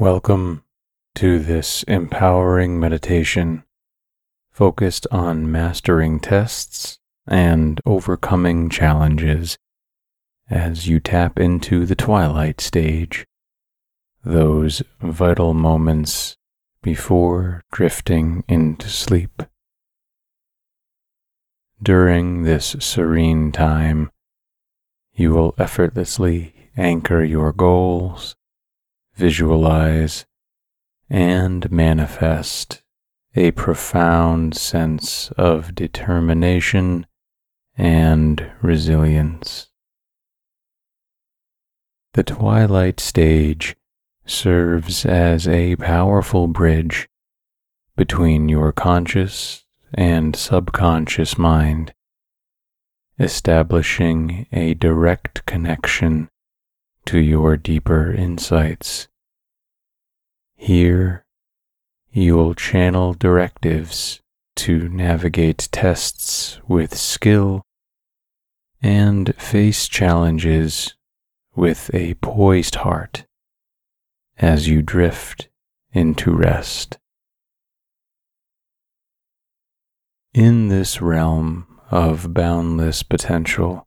Welcome to this empowering meditation focused on mastering tests and overcoming challenges as you tap into the twilight stage, those vital moments before drifting into sleep. During this serene time, you will effortlessly anchor your goals visualize, and manifest a profound sense of determination and resilience. The twilight stage serves as a powerful bridge between your conscious and subconscious mind, establishing a direct connection to your deeper insights. Here, you will channel directives to navigate tests with skill and face challenges with a poised heart as you drift into rest. In this realm of boundless potential,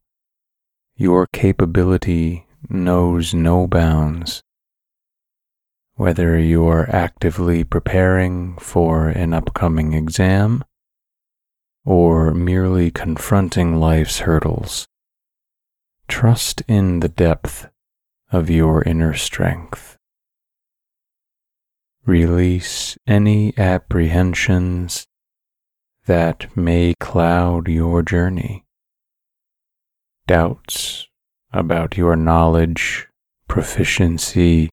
your capability knows no bounds. Whether you're actively preparing for an upcoming exam or merely confronting life's hurdles, trust in the depth of your inner strength. Release any apprehensions that may cloud your journey. Doubts about your knowledge, proficiency,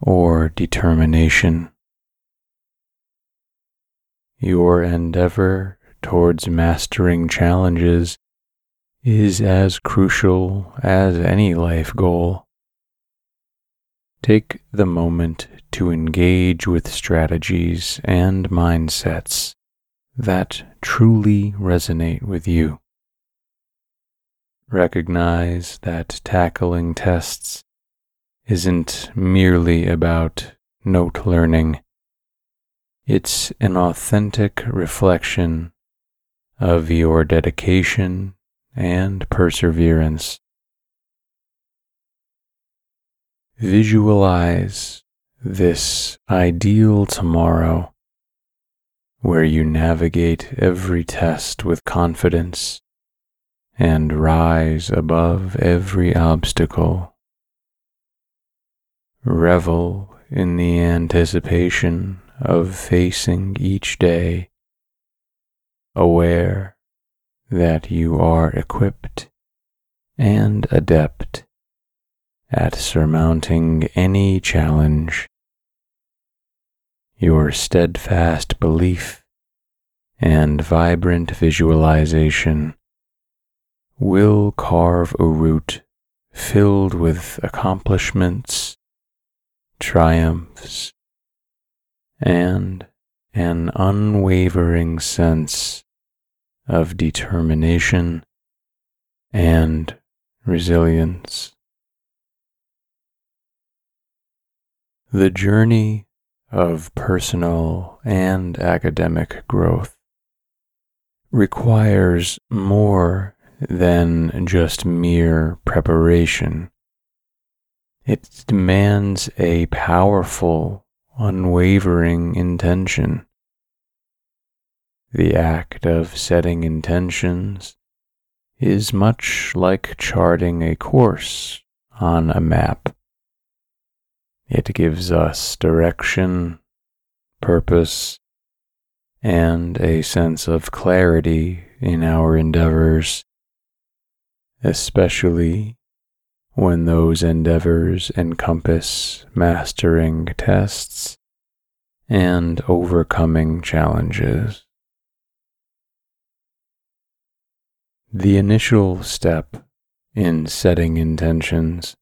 or determination. Your endeavor towards mastering challenges is as crucial as any life goal. Take the moment to engage with strategies and mindsets that truly resonate with you. Recognize that tackling tests isn't merely about note learning. It's an authentic reflection of your dedication and perseverance. Visualize this ideal tomorrow where you navigate every test with confidence and rise above every obstacle. Revel in the anticipation of facing each day, aware that you are equipped and adept at surmounting any challenge. Your steadfast belief and vibrant visualization will carve a route filled with accomplishments, triumphs, and an unwavering sense of determination and resilience. The journey of personal and academic growth requires more than just mere preparation. It demands a powerful, unwavering intention. The act of setting intentions is much like charting a course on a map. It gives us direction, purpose, and a sense of clarity in our endeavors especially when those endeavors encompass mastering tests and overcoming challenges. The initial step in setting intentions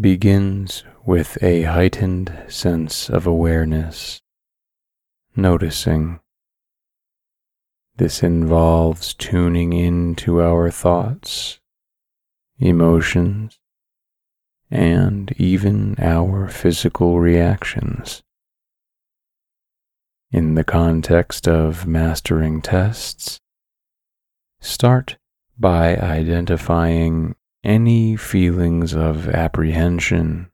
begins with a heightened sense of awareness, noticing this involves tuning into our thoughts, emotions, and even our physical reactions. In the context of mastering tests, start by identifying any feelings of apprehension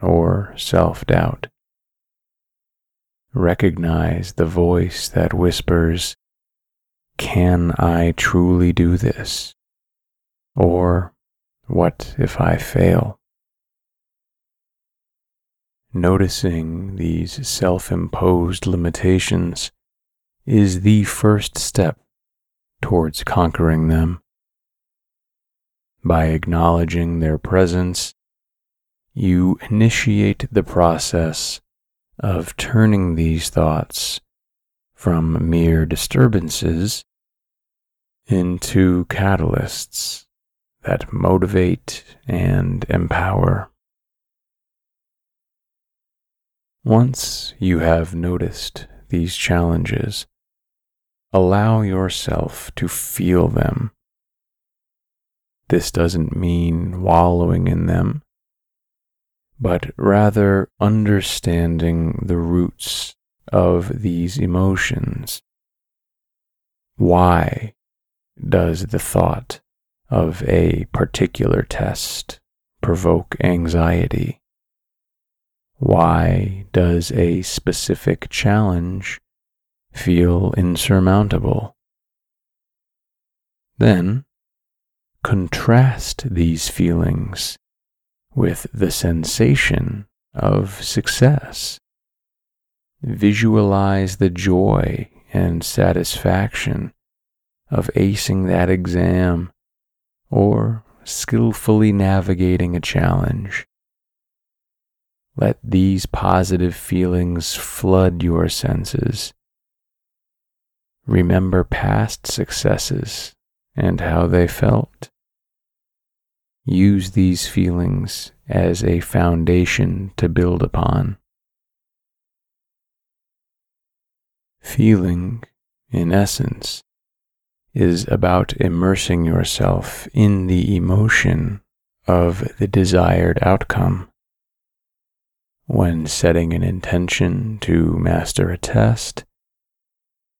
or self doubt. Recognize the voice that whispers, Can I truly do this? Or, What if I fail? Noticing these self imposed limitations is the first step towards conquering them. By acknowledging their presence, you initiate the process of turning these thoughts from mere disturbances into catalysts that motivate and empower. Once you have noticed these challenges, allow yourself to feel them this doesn't mean wallowing in them, but rather understanding the roots of these emotions. Why does the thought of a particular test provoke anxiety? Why does a specific challenge feel insurmountable? Then contrast these feelings with the sensation of success. Visualize the joy and satisfaction of acing that exam or skillfully navigating a challenge. Let these positive feelings flood your senses. Remember past successes and how they felt. Use these feelings as a foundation to build upon. Feeling, in essence, is about immersing yourself in the emotion of the desired outcome. When setting an intention to master a test,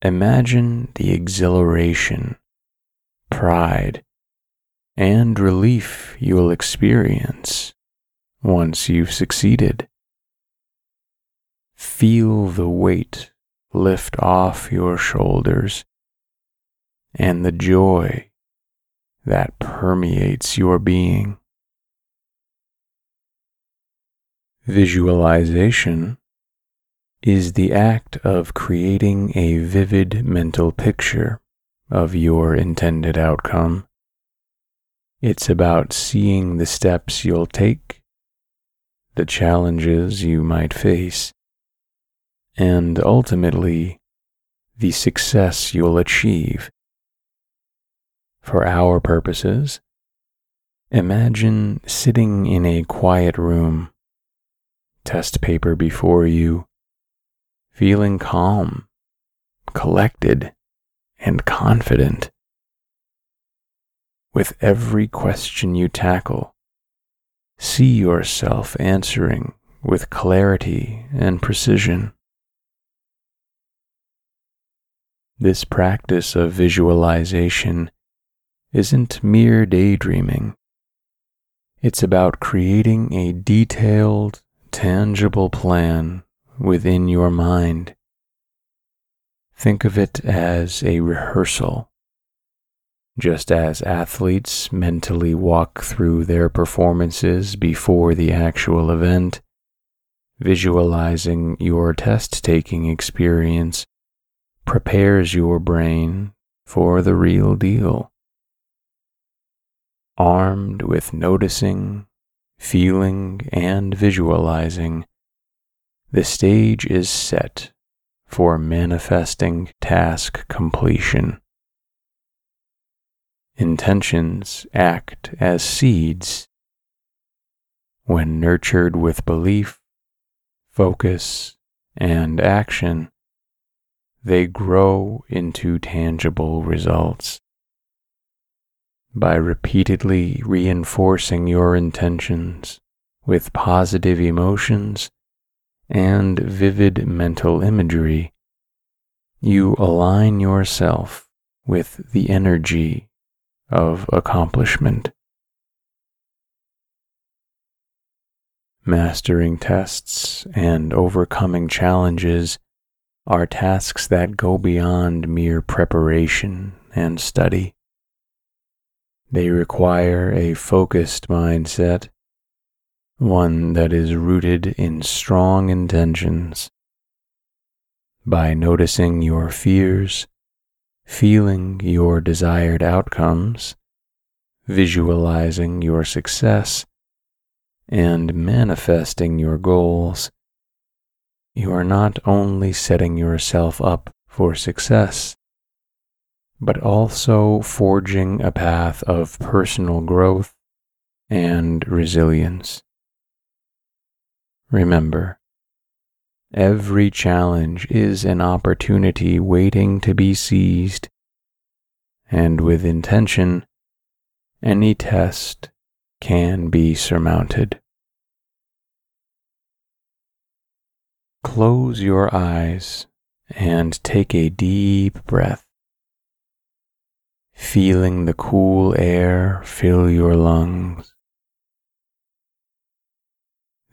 imagine the exhilaration, pride, and relief you'll experience once you've succeeded. Feel the weight lift off your shoulders and the joy that permeates your being. Visualization is the act of creating a vivid mental picture of your intended outcome it's about seeing the steps you'll take, the challenges you might face, and ultimately, the success you'll achieve. For our purposes, imagine sitting in a quiet room, test paper before you, feeling calm, collected, and confident with every question you tackle. See yourself answering with clarity and precision. This practice of visualization isn't mere daydreaming. It's about creating a detailed, tangible plan within your mind. Think of it as a rehearsal just as athletes mentally walk through their performances before the actual event, visualizing your test taking experience prepares your brain for the real deal. Armed with noticing, feeling, and visualizing, the stage is set for manifesting task completion. Intentions act as seeds. When nurtured with belief, focus, and action, they grow into tangible results. By repeatedly reinforcing your intentions with positive emotions and vivid mental imagery, you align yourself with the energy of accomplishment. Mastering tests and overcoming challenges are tasks that go beyond mere preparation and study. They require a focused mindset, one that is rooted in strong intentions. By noticing your fears, feeling your desired outcomes, visualizing your success, and manifesting your goals, you are not only setting yourself up for success, but also forging a path of personal growth and resilience. Remember, every challenge is an opportunity waiting to be seized, and with intention, any test can be surmounted. Close your eyes and take a deep breath, feeling the cool air fill your lungs.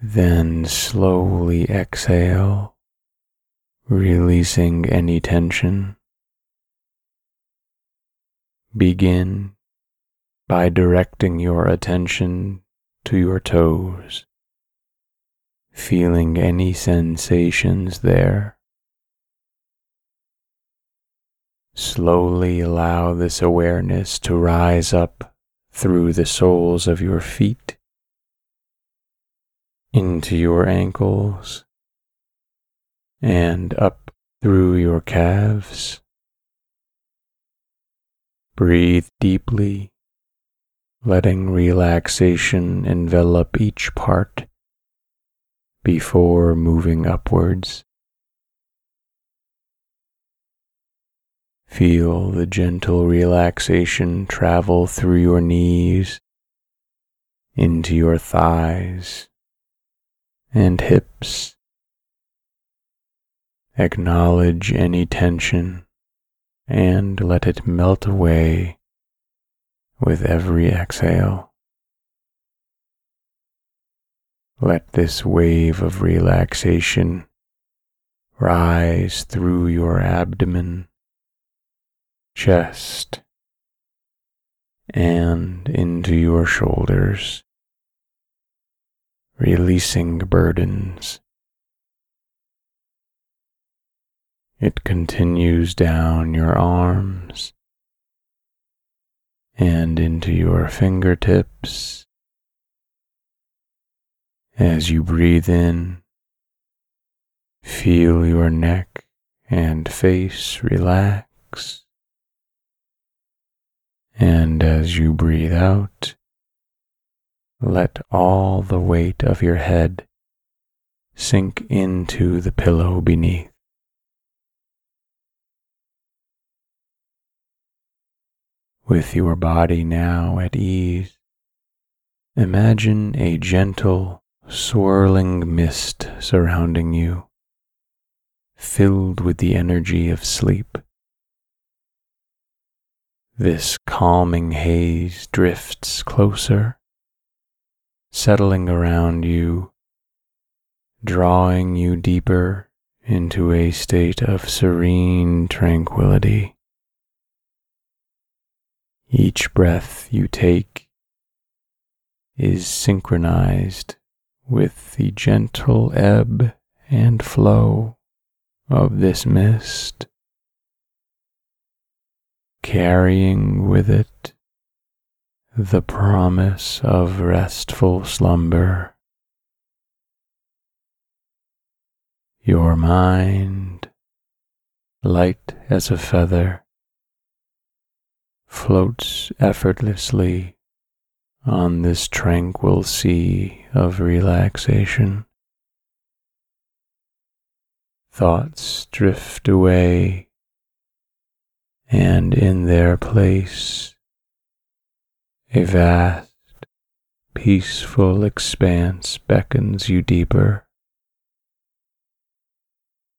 Then slowly exhale, releasing any tension. Begin by directing your attention to your toes, feeling any sensations there. Slowly allow this awareness to rise up through the soles of your feet, into your ankles, and up through your calves. Breathe deeply letting relaxation envelop each part before moving upwards. Feel the gentle relaxation travel through your knees, into your thighs and hips. Acknowledge any tension and let it melt away with every exhale. Let this wave of relaxation rise through your abdomen, chest, and into your shoulders, releasing burdens. It continues down your arms and into your fingertips. As you breathe in, feel your neck and face relax. And as you breathe out, let all the weight of your head sink into the pillow beneath. with your body now at ease, imagine a gentle, swirling mist surrounding you, filled with the energy of sleep. This calming haze drifts closer, settling around you, drawing you deeper into a state of serene tranquility. Each breath you take is synchronized with the gentle ebb and flow of this mist, carrying with it the promise of restful slumber. Your mind, light as a feather, floats effortlessly on this tranquil sea of relaxation. Thoughts drift away, and in their place, a vast, peaceful expanse beckons you deeper.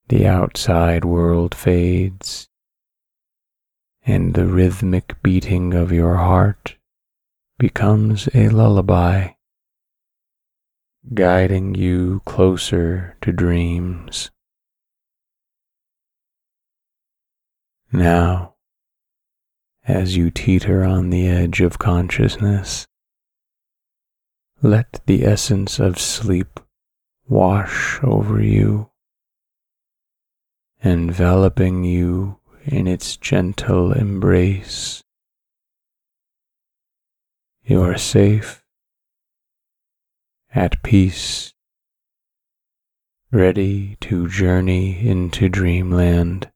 The outside world fades, and the rhythmic beating of your heart becomes a lullaby, guiding you closer to dreams. Now, as you teeter on the edge of consciousness, let the essence of sleep wash over you, enveloping you in its gentle embrace. You are safe, at peace, ready to journey into dreamland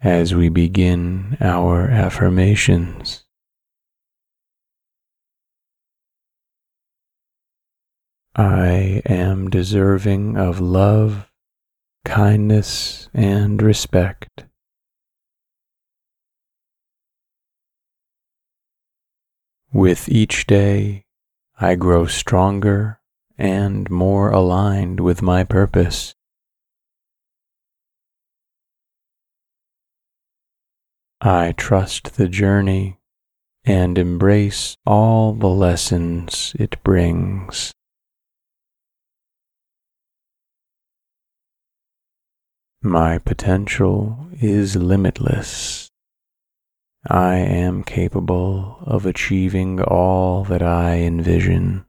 as we begin our affirmations. I am deserving of love, kindness, and respect. With each day, I grow stronger and more aligned with my purpose. I trust the journey and embrace all the lessons it brings. My potential is limitless. I am capable of achieving all that I envision.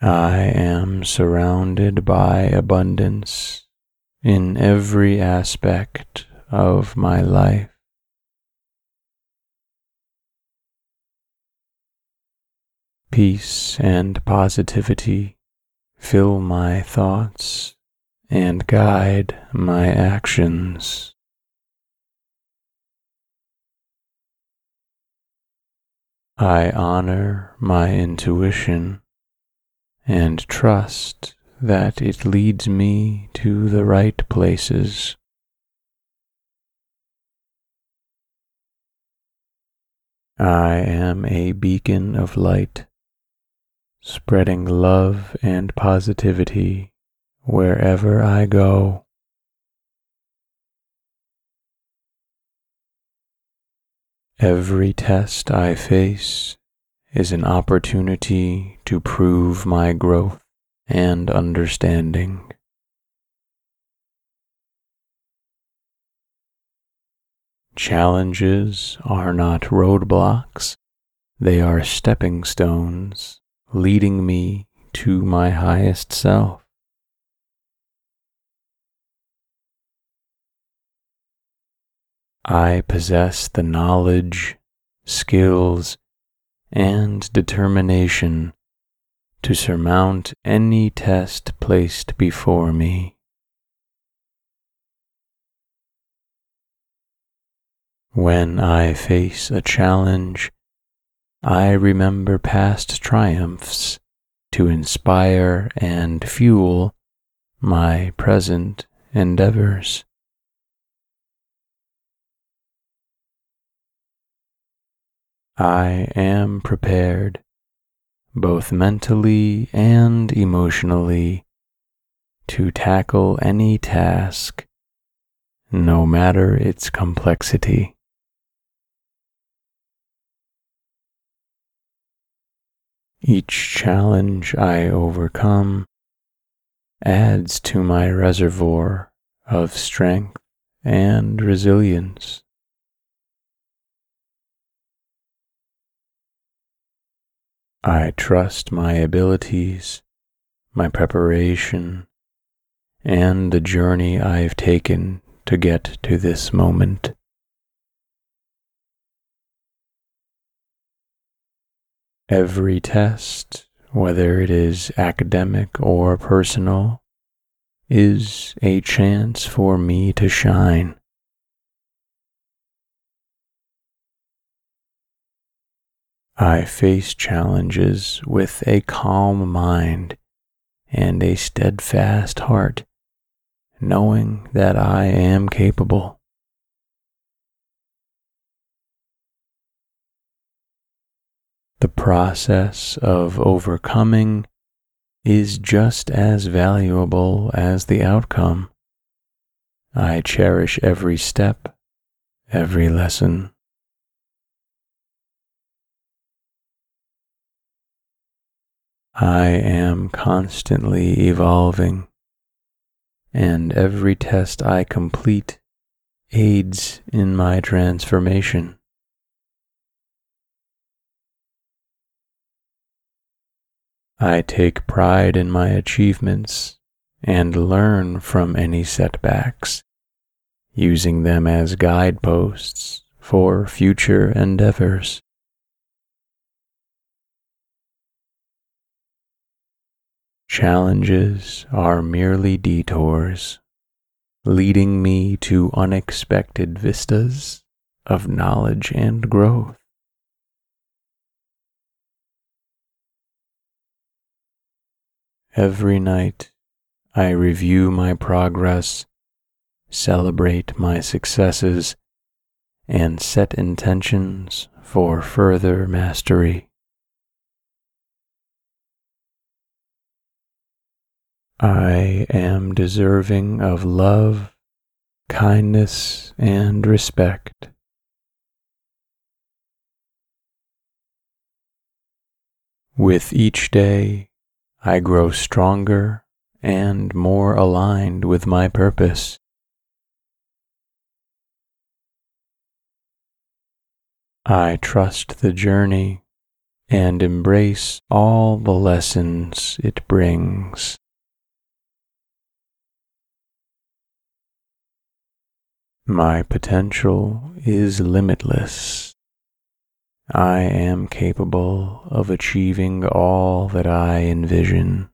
I am surrounded by abundance in every aspect of my life. Peace and positivity fill my thoughts and guide my actions. I honor my intuition and trust that it leads me to the right places. I am a beacon of light, spreading love and positivity wherever I go. Every test I face is an opportunity to prove my growth and understanding. Challenges are not roadblocks, they are stepping stones leading me to my highest self. I possess the knowledge, skills, and determination to surmount any test placed before me. When I face a challenge, I remember past triumphs to inspire and fuel my present endeavors. I am prepared both mentally and emotionally, to tackle any task, no matter its complexity. Each challenge I overcome adds to my reservoir of strength and resilience. I trust my abilities, my preparation, and the journey I've taken to get to this moment. Every test, whether it is academic or personal, is a chance for me to shine. I face challenges with a calm mind and a steadfast heart, knowing that I am capable. The process of overcoming is just as valuable as the outcome. I cherish every step, every lesson. I am constantly evolving, and every test I complete aids in my transformation. I take pride in my achievements and learn from any setbacks, using them as guideposts for future endeavors. Challenges are merely detours, leading me to unexpected vistas of knowledge and growth. Every night, I review my progress, celebrate my successes, and set intentions for further mastery. I am deserving of love, kindness, and respect. With each day, I grow stronger and more aligned with my purpose. I trust the journey and embrace all the lessons it brings. My potential is limitless. I am capable of achieving all that I envision.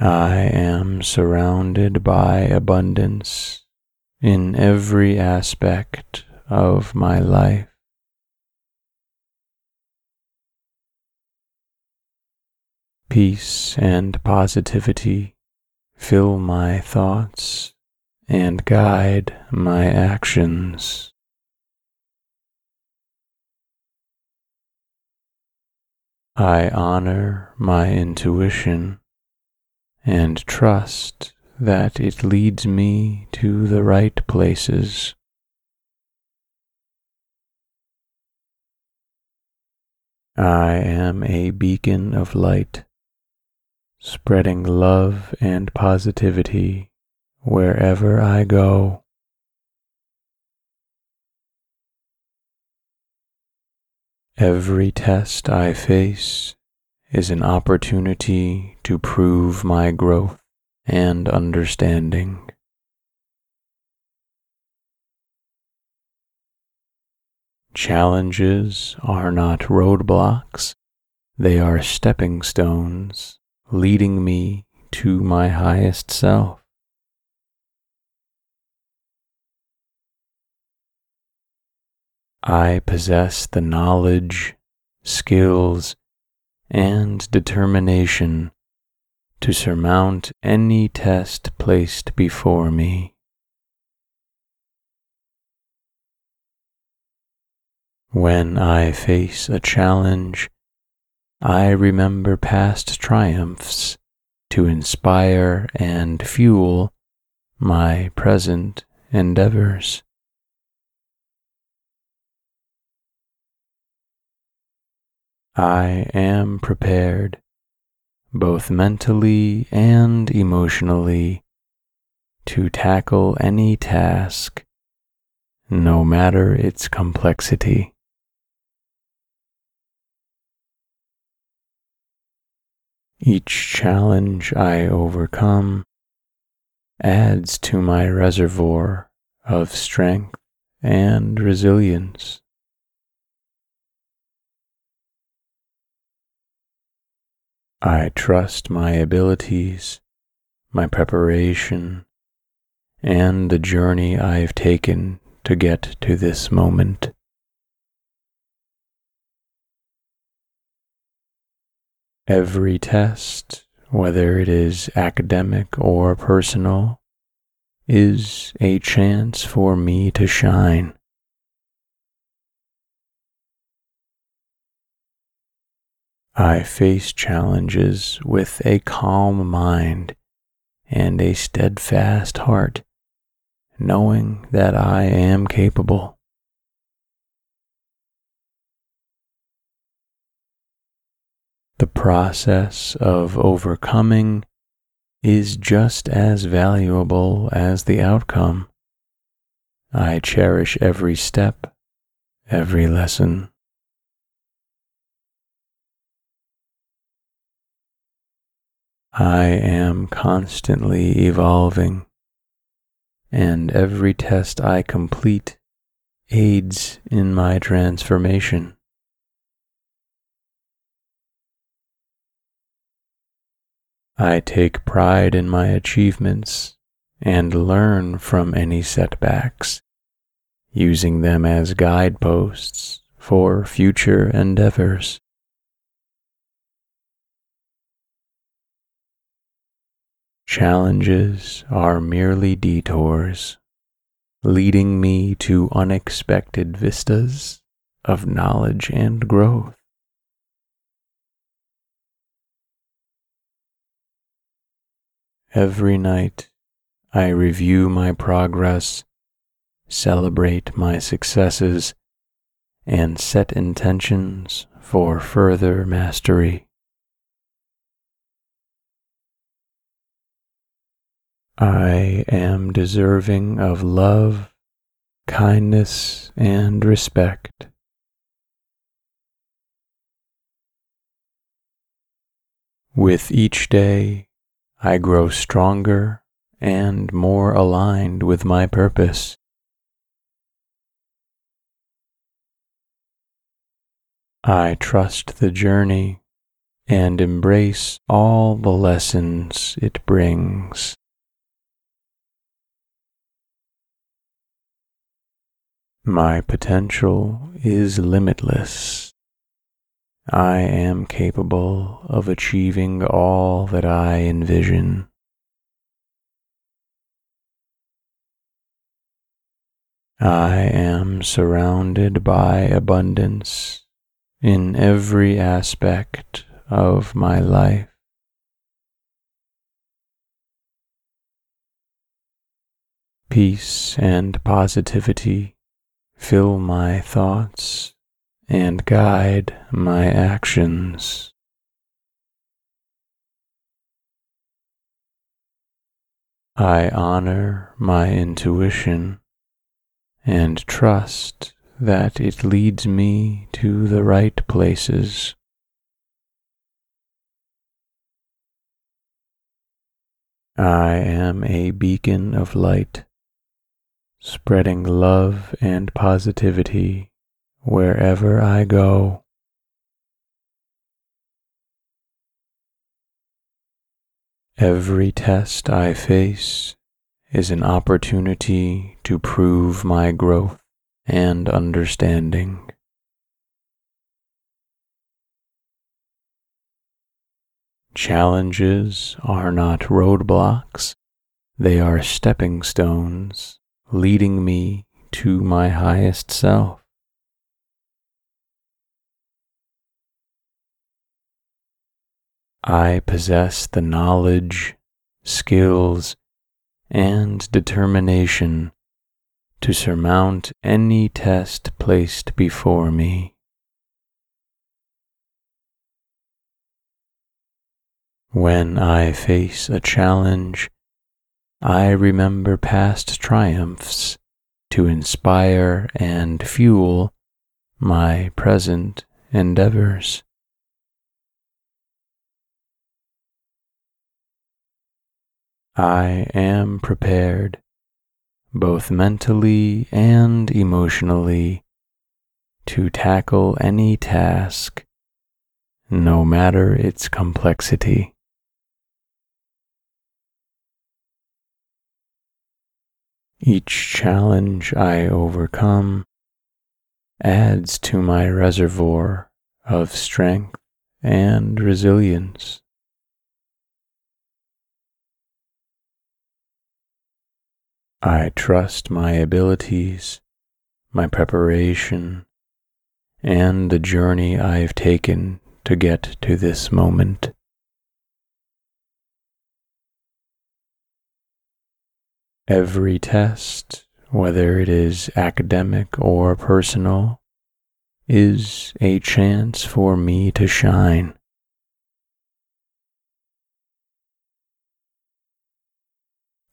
I am surrounded by abundance in every aspect of my life. Peace and positivity fill my thoughts and guide my actions. I honor my intuition and trust that it leads me to the right places. I am a beacon of light spreading love and positivity wherever I go. Every test I face is an opportunity to prove my growth and understanding. Challenges are not roadblocks, they are stepping stones leading me to my highest self. I possess the knowledge, skills, and determination to surmount any test placed before me. When I face a challenge, I remember past triumphs to inspire and fuel my present endeavors. I am prepared, both mentally and emotionally, to tackle any task, no matter its complexity. Each challenge I overcome adds to my reservoir of strength and resilience. I trust my abilities, my preparation, and the journey I've taken to get to this moment. Every test, whether it is academic or personal, is a chance for me to shine. I face challenges with a calm mind and a steadfast heart, knowing that I am capable. The process of overcoming is just as valuable as the outcome. I cherish every step, every lesson. I am constantly evolving, and every test I complete aids in my transformation. I take pride in my achievements and learn from any setbacks, using them as guideposts for future endeavors. Challenges are merely detours, leading me to unexpected vistas of knowledge and growth. Every night, I review my progress, celebrate my successes, and set intentions for further mastery. I am deserving of love, kindness, and respect. With each day, I grow stronger and more aligned with my purpose. I trust the journey and embrace all the lessons it brings. My potential is limitless. I am capable of achieving all that I envision. I am surrounded by abundance in every aspect of my life. Peace and positivity fill my thoughts and guide my actions. I honor my intuition and trust that it leads me to the right places. I am a beacon of light spreading love and positivity wherever I go. Every test I face is an opportunity to prove my growth and understanding. Challenges are not roadblocks, they are stepping stones leading me to my highest self. I possess the knowledge, skills, and determination to surmount any test placed before me. When I face a challenge, I remember past triumphs to inspire and fuel my present endeavors. I am prepared, both mentally and emotionally, to tackle any task, no matter its complexity. Each challenge I overcome adds to my reservoir of strength and resilience. I trust my abilities, my preparation, and the journey I've taken to get to this moment. Every test, whether it is academic or personal, is a chance for me to shine.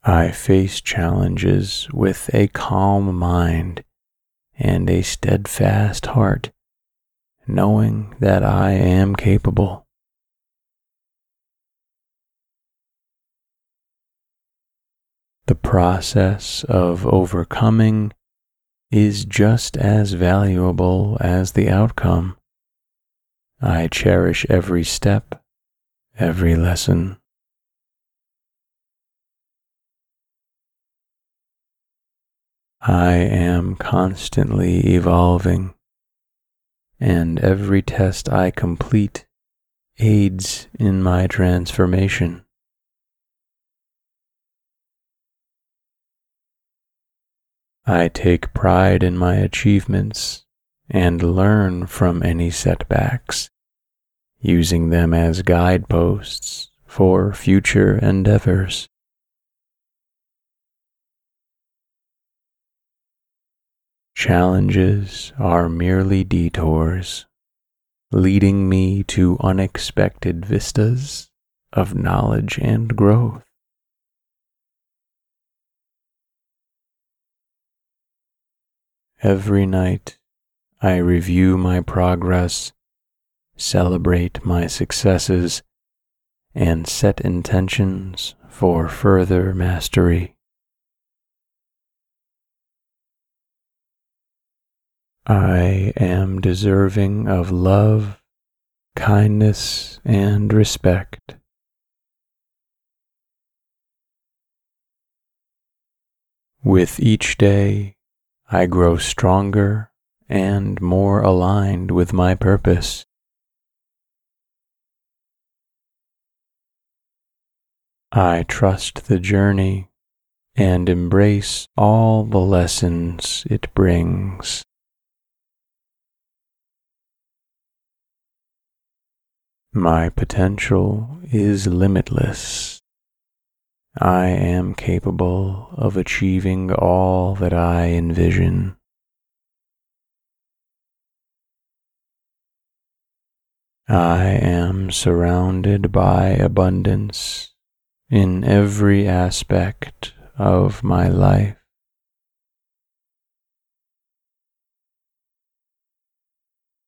I face challenges with a calm mind and a steadfast heart, knowing that I am capable. The process of overcoming is just as valuable as the outcome. I cherish every step, every lesson. I am constantly evolving, and every test I complete aids in my transformation. I take pride in my achievements and learn from any setbacks, using them as guideposts for future endeavors. Challenges are merely detours, leading me to unexpected vistas of knowledge and growth. Every night, I review my progress, celebrate my successes, and set intentions for further mastery. I am deserving of love, kindness, and respect. With each day, I grow stronger and more aligned with my purpose. I trust the journey and embrace all the lessons it brings. My potential is limitless I am capable of achieving all that I envision. I am surrounded by abundance in every aspect of my life.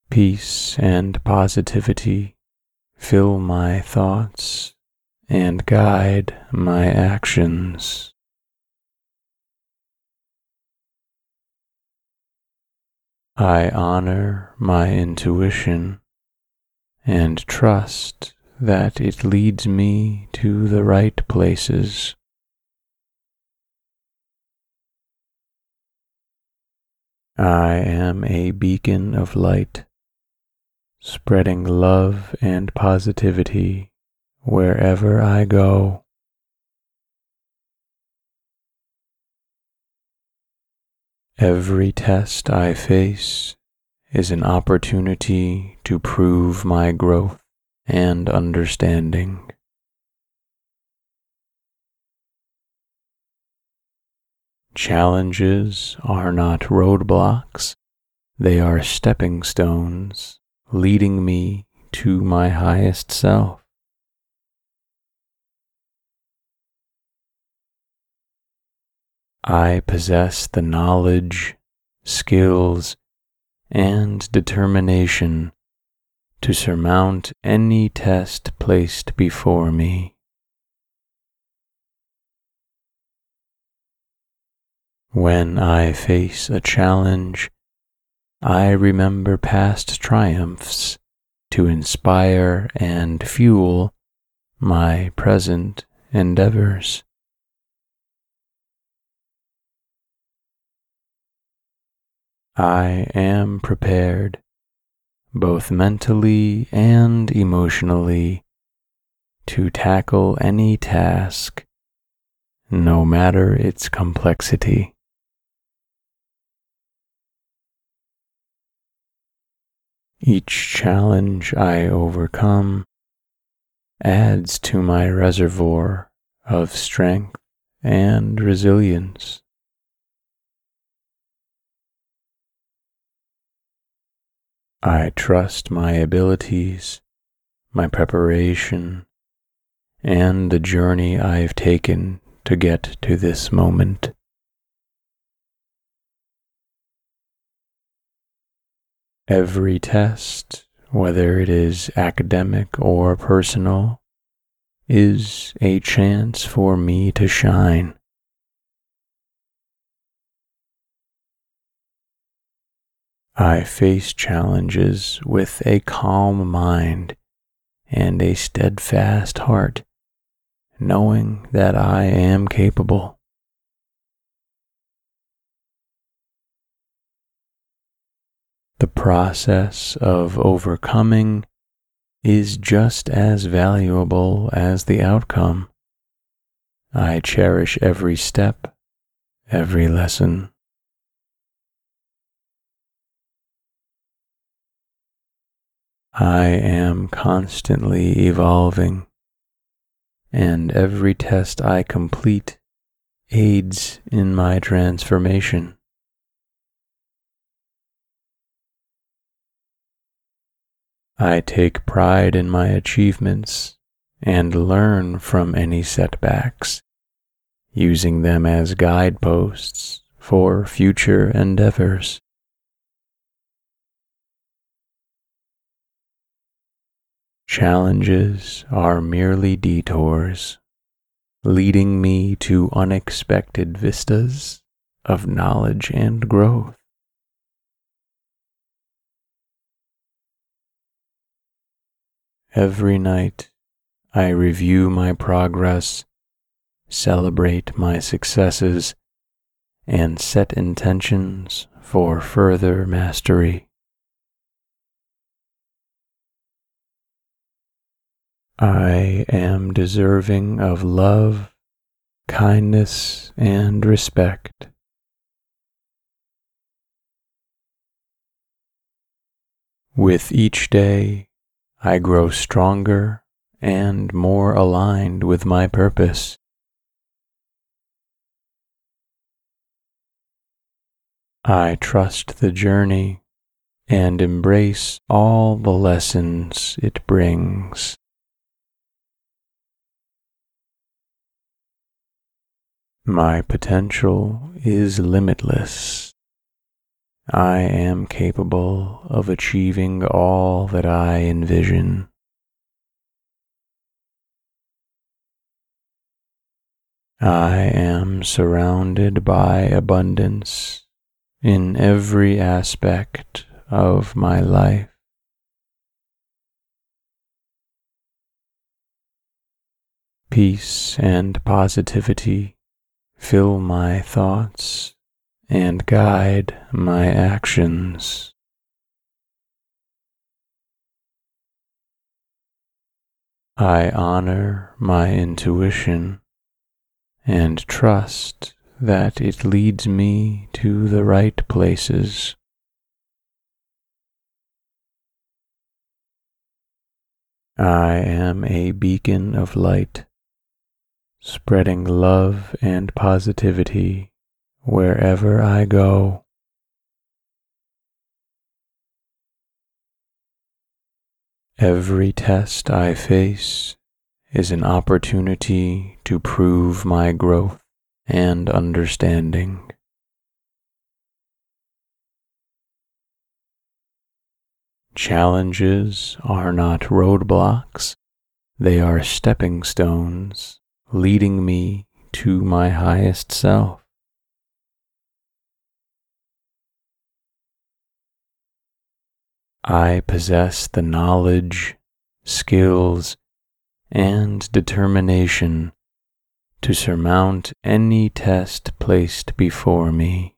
Peace and positivity fill my thoughts and guide my actions. I honor my intuition and trust that it leads me to the right places. I am a beacon of light, spreading love and positivity wherever I go. Every test I face is an opportunity to prove my growth and understanding. Challenges are not roadblocks, they are stepping stones leading me to my highest self. I possess the knowledge, skills, and determination to surmount any test placed before me. When I face a challenge, I remember past triumphs to inspire and fuel my present endeavors. I am prepared, both mentally and emotionally, to tackle any task, no matter its complexity. Each challenge I overcome adds to my reservoir of strength and resilience. I trust my abilities, my preparation, and the journey I've taken to get to this moment. Every test, whether it is academic or personal, is a chance for me to shine. I face challenges with a calm mind and a steadfast heart, knowing that I am capable. The process of overcoming is just as valuable as the outcome. I cherish every step, every lesson. I am constantly evolving, and every test I complete aids in my transformation. I take pride in my achievements and learn from any setbacks, using them as guideposts for future endeavors. Challenges are merely detours, leading me to unexpected vistas of knowledge and growth. Every night, I review my progress, celebrate my successes, and set intentions for further mastery. I am deserving of love, kindness, and respect. With each day, I grow stronger and more aligned with my purpose. I trust the journey and embrace all the lessons it brings. My potential is limitless. I am capable of achieving all that I envision. I am surrounded by abundance in every aspect of my life. Peace and positivity fill my thoughts and guide my actions. I honor my intuition and trust that it leads me to the right places. I am a beacon of light spreading love and positivity wherever I go. Every test I face is an opportunity to prove my growth and understanding. Challenges are not roadblocks, they are stepping stones leading me to my highest self. I possess the knowledge, skills, and determination to surmount any test placed before me.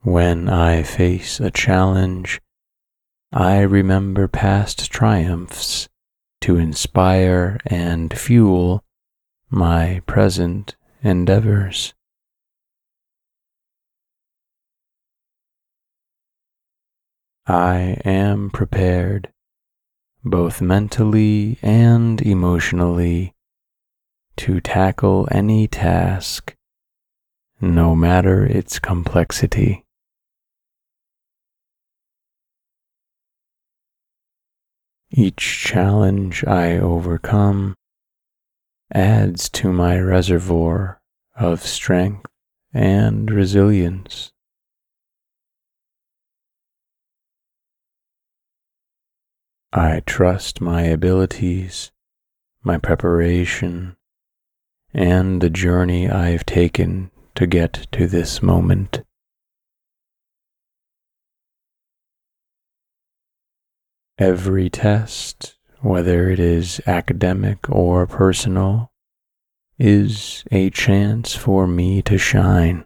When I face a challenge, I remember past triumphs to inspire and fuel my present endeavors. I am prepared, both mentally and emotionally, to tackle any task, no matter its complexity. Each challenge I overcome adds to my reservoir of strength and resilience. I trust my abilities, my preparation, and the journey I've taken to get to this moment. Every test, whether it is academic or personal, is a chance for me to shine.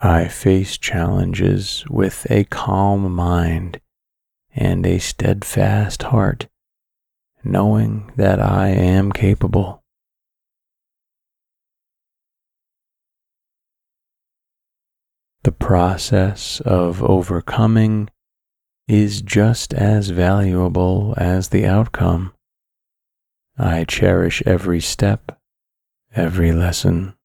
I face challenges with a calm mind and a steadfast heart, knowing that I am capable. The process of overcoming is just as valuable as the outcome. I cherish every step, every lesson.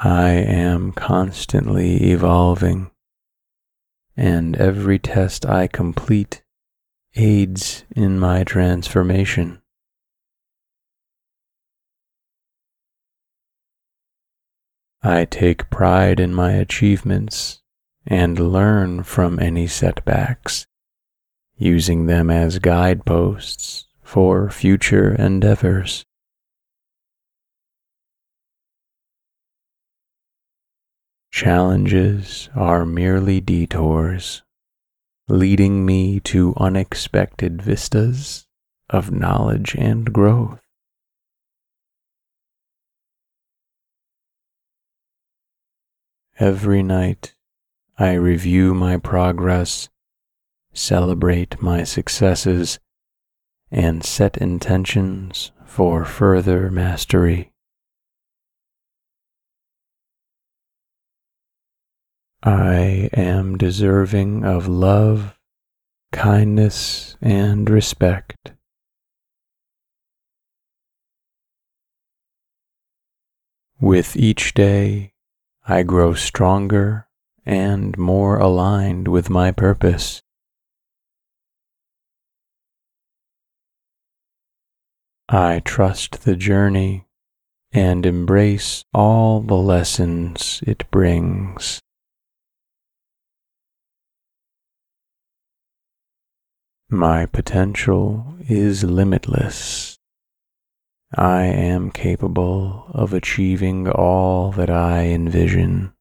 I am constantly evolving, and every test I complete aids in my transformation. I take pride in my achievements and learn from any setbacks, using them as guideposts for future endeavors. Challenges are merely detours, leading me to unexpected vistas of knowledge and growth. Every night, I review my progress, celebrate my successes, and set intentions for further mastery. I am deserving of love, kindness, and respect. With each day, I grow stronger and more aligned with my purpose. I trust the journey and embrace all the lessons it brings. My potential is limitless I am capable of achieving all that I envision.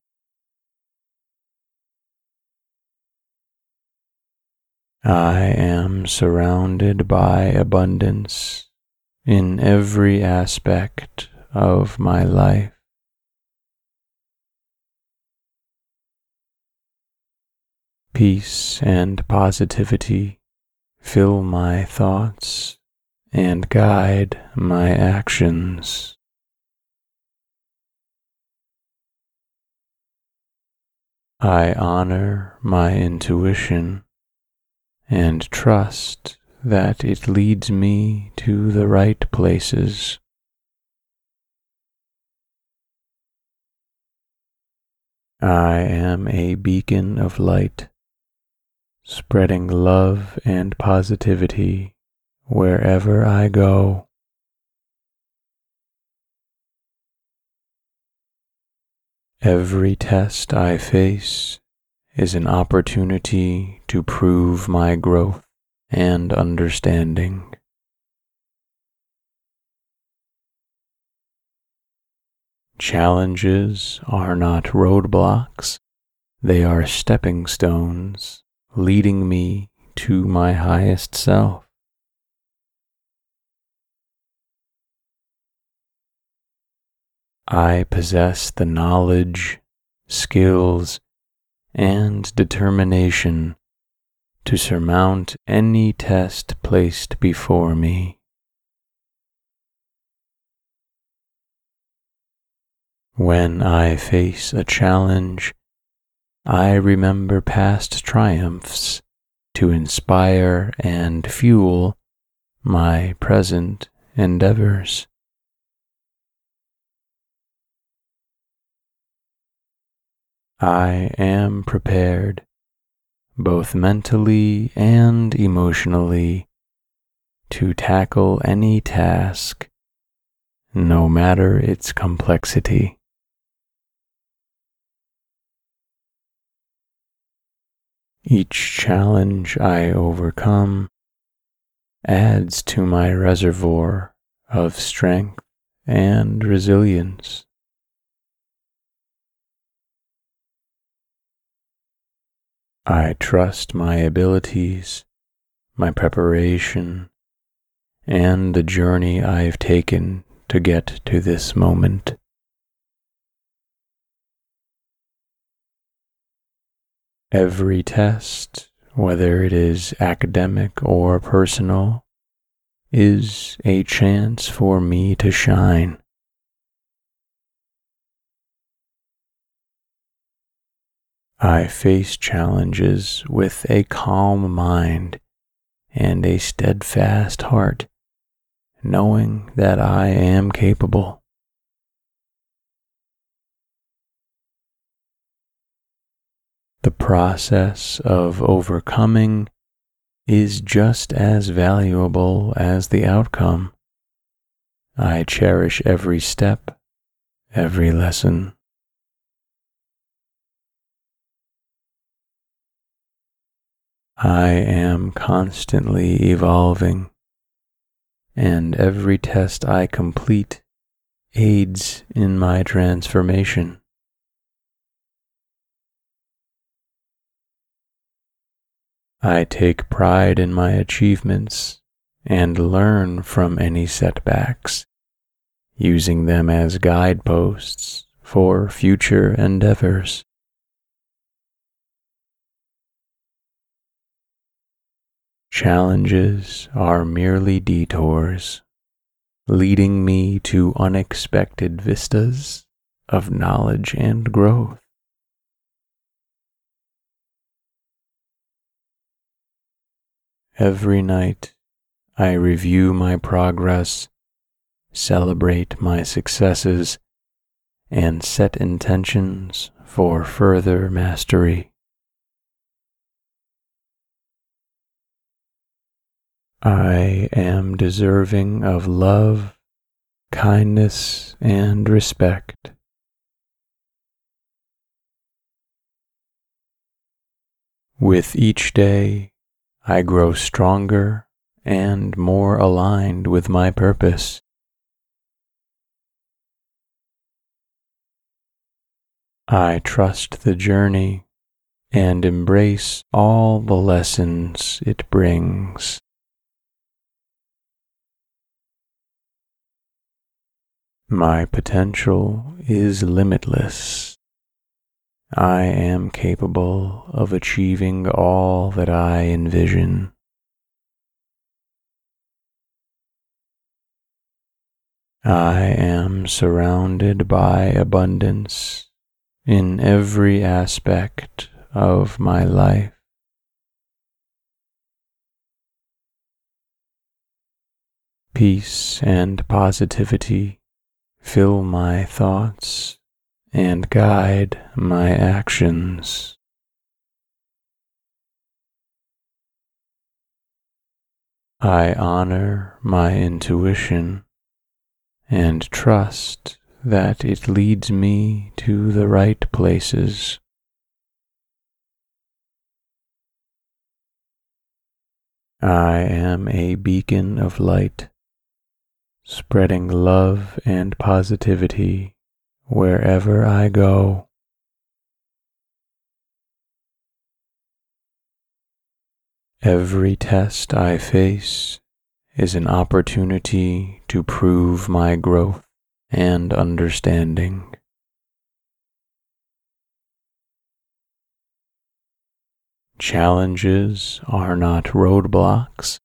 I am surrounded by abundance in every aspect of my life. Peace and positivity fill my thoughts and guide my actions. I honor my intuition and trust that it leads me to the right places. I am a beacon of light, spreading love and positivity wherever I go. Every test I face is an opportunity to prove my growth and understanding. Challenges are not roadblocks, they are stepping stones leading me to my highest self. I possess the knowledge, skills, and determination to surmount any test placed before me. When I face a challenge, I remember past triumphs to inspire and fuel my present endeavors. I am prepared, both mentally and emotionally, to tackle any task, no matter its complexity. Each challenge I overcome adds to my reservoir of strength and resilience. I trust my abilities, my preparation, and the journey I've taken to get to this moment. Every test, whether it is academic or personal, is a chance for me to shine. I face challenges with a calm mind and a steadfast heart, knowing that I am capable. The process of overcoming is just as valuable as the outcome. I cherish every step, every lesson. I am constantly evolving, and every test I complete aids in my transformation. I take pride in my achievements and learn from any setbacks, using them as guideposts for future endeavors. Challenges are merely detours, leading me to unexpected vistas of knowledge and growth. Every night, I review my progress, celebrate my successes, and set intentions for further mastery. I am deserving of love, kindness, and respect. With each day, I grow stronger and more aligned with my purpose. I trust the journey and embrace all the lessons it brings. My potential is limitless I am capable of achieving all that I envision. I am surrounded by abundance in every aspect of my life. Peace and positivity fill my thoughts and guide my actions. I honor my intuition and trust that it leads me to the right places. I am a beacon of light, spreading love and positivity wherever I go. Every test I face is an opportunity to prove my growth and understanding. Challenges are not roadblocks,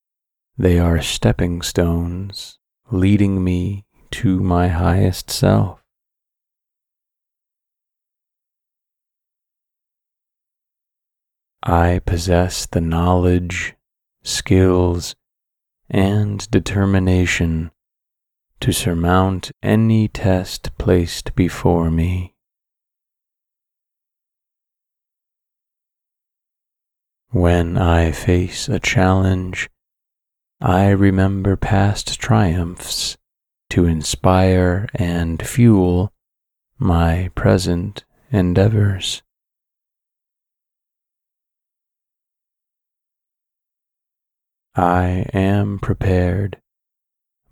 they are stepping stones leading me to my highest self. I possess the knowledge, skills, and determination to surmount any test placed before me. When I face a challenge, I remember past triumphs to inspire and fuel my present endeavors. I am prepared,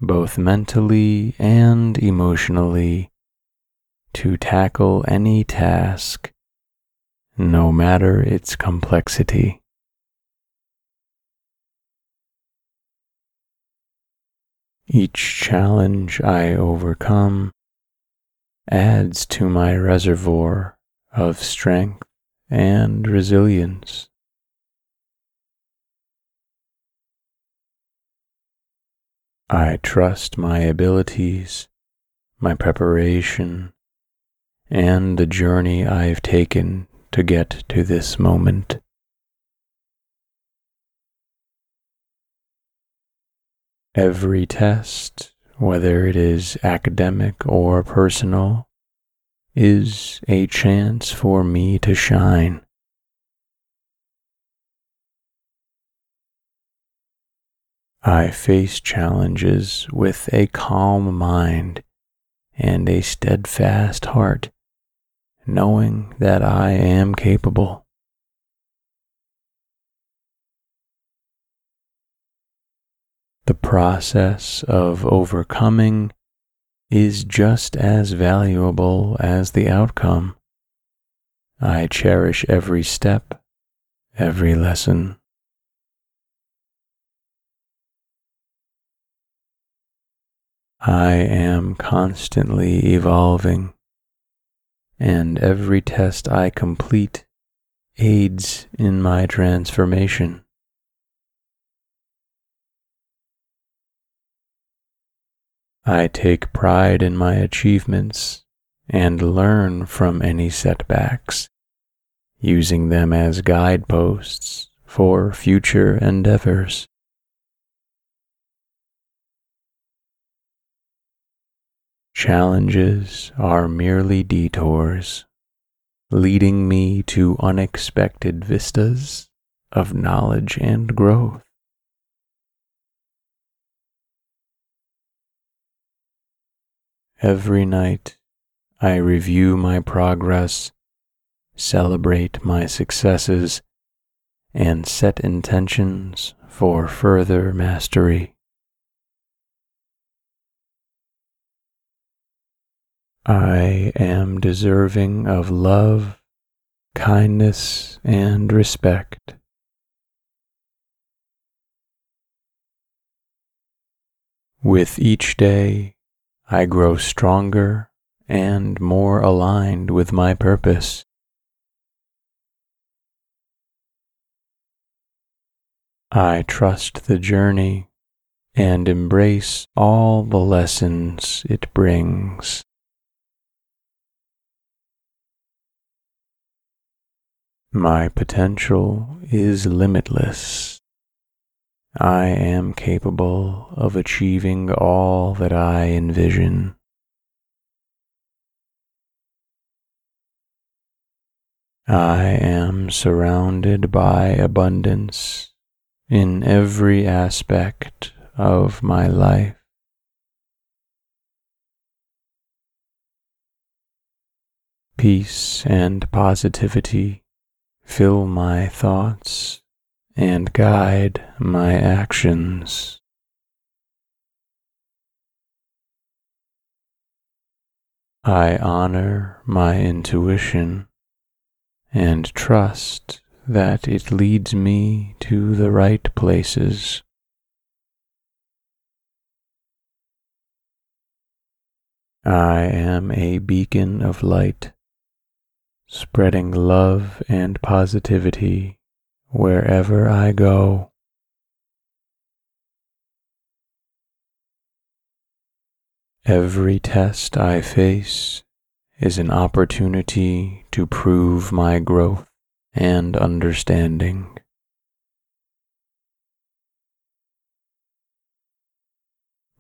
both mentally and emotionally, to tackle any task, no matter its complexity. Each challenge I overcome adds to my reservoir of strength and resilience. I trust my abilities, my preparation, and the journey I've taken to get to this moment. Every test, whether it is academic or personal, is a chance for me to shine. I face challenges with a calm mind and a steadfast heart, knowing that I am capable. The process of overcoming is just as valuable as the outcome. I cherish every step, every lesson. I am constantly evolving, and every test I complete aids in my transformation. I take pride in my achievements and learn from any setbacks, using them as guideposts for future endeavors. Challenges are merely detours, leading me to unexpected vistas of knowledge and growth. Every night, I review my progress, celebrate my successes, and set intentions for further mastery. I am deserving of love, kindness, and respect. With each day, I grow stronger and more aligned with my purpose. I trust the journey and embrace all the lessons it brings. My potential is limitless. I am capable of achieving all that I envision. I am surrounded by abundance in every aspect of my life. Peace and positivity fill my thoughts and guide my actions. I honor my intuition and trust that it leads me to the right places. I am a beacon of light spreading love and positivity wherever I go. Every test I face is an opportunity to prove my growth and understanding.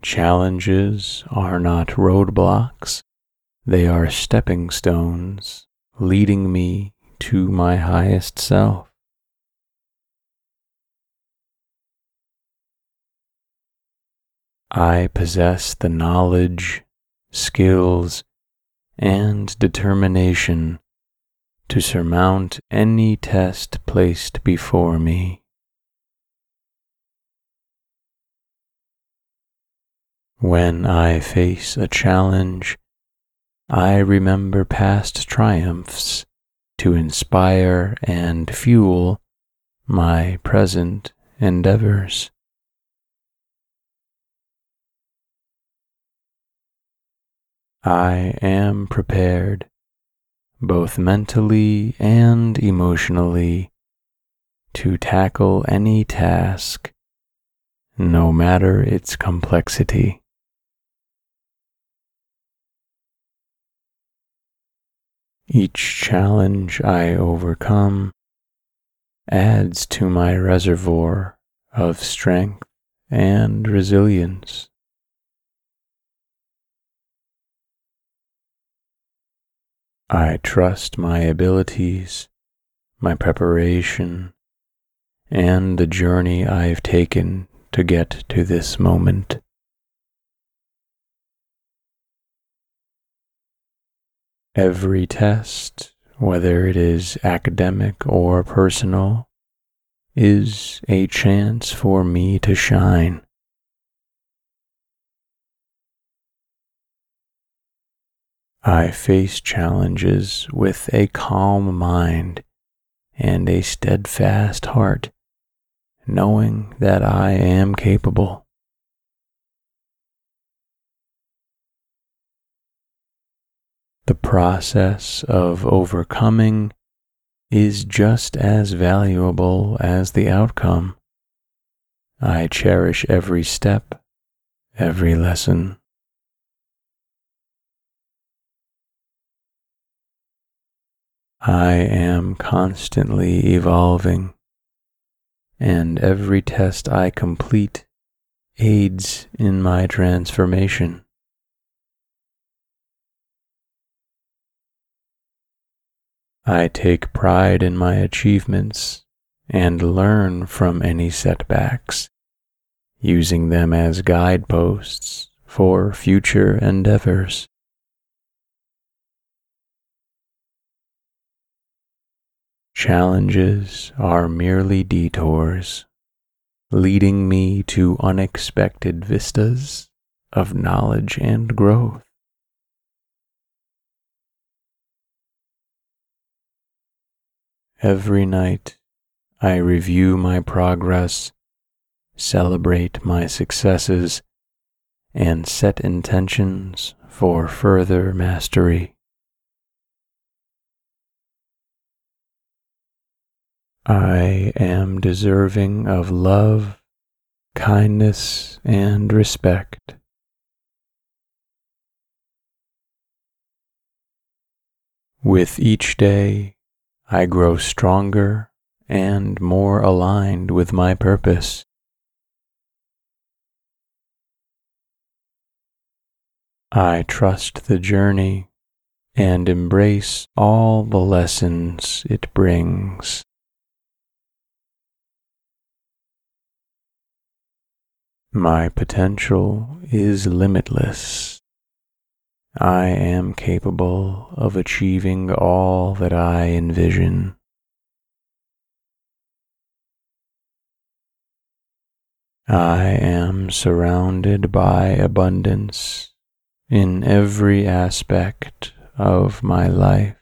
Challenges are not roadblocks, they are stepping stones leading me to my highest self. I possess the knowledge, skills, and determination to surmount any test placed before me. When I face a challenge, I remember past triumphs to inspire and fuel my present endeavors. I am prepared, both mentally and emotionally, to tackle any task, no matter its complexity. Each challenge I overcome adds to my reservoir of strength and resilience. I trust my abilities, my preparation, and the journey I've taken to get to this moment. Every test, whether it is academic or personal, is a chance for me to shine. I face challenges with a calm mind and a steadfast heart, knowing that I am capable. The process of overcoming is just as valuable as the outcome. I cherish every step, every lesson. I am constantly evolving, and every test I complete aids in my transformation. I take pride in my achievements and learn from any setbacks, using them as guideposts for future endeavors. Challenges are merely detours, leading me to unexpected vistas of knowledge and growth. Every night, I review my progress, celebrate my successes, and set intentions for further mastery. I am deserving of love, kindness, and respect. With each day, I grow stronger and more aligned with my purpose. I trust the journey and embrace all the lessons it brings. My potential is limitless I am capable of achieving all that I envision. I am surrounded by abundance in every aspect of my life.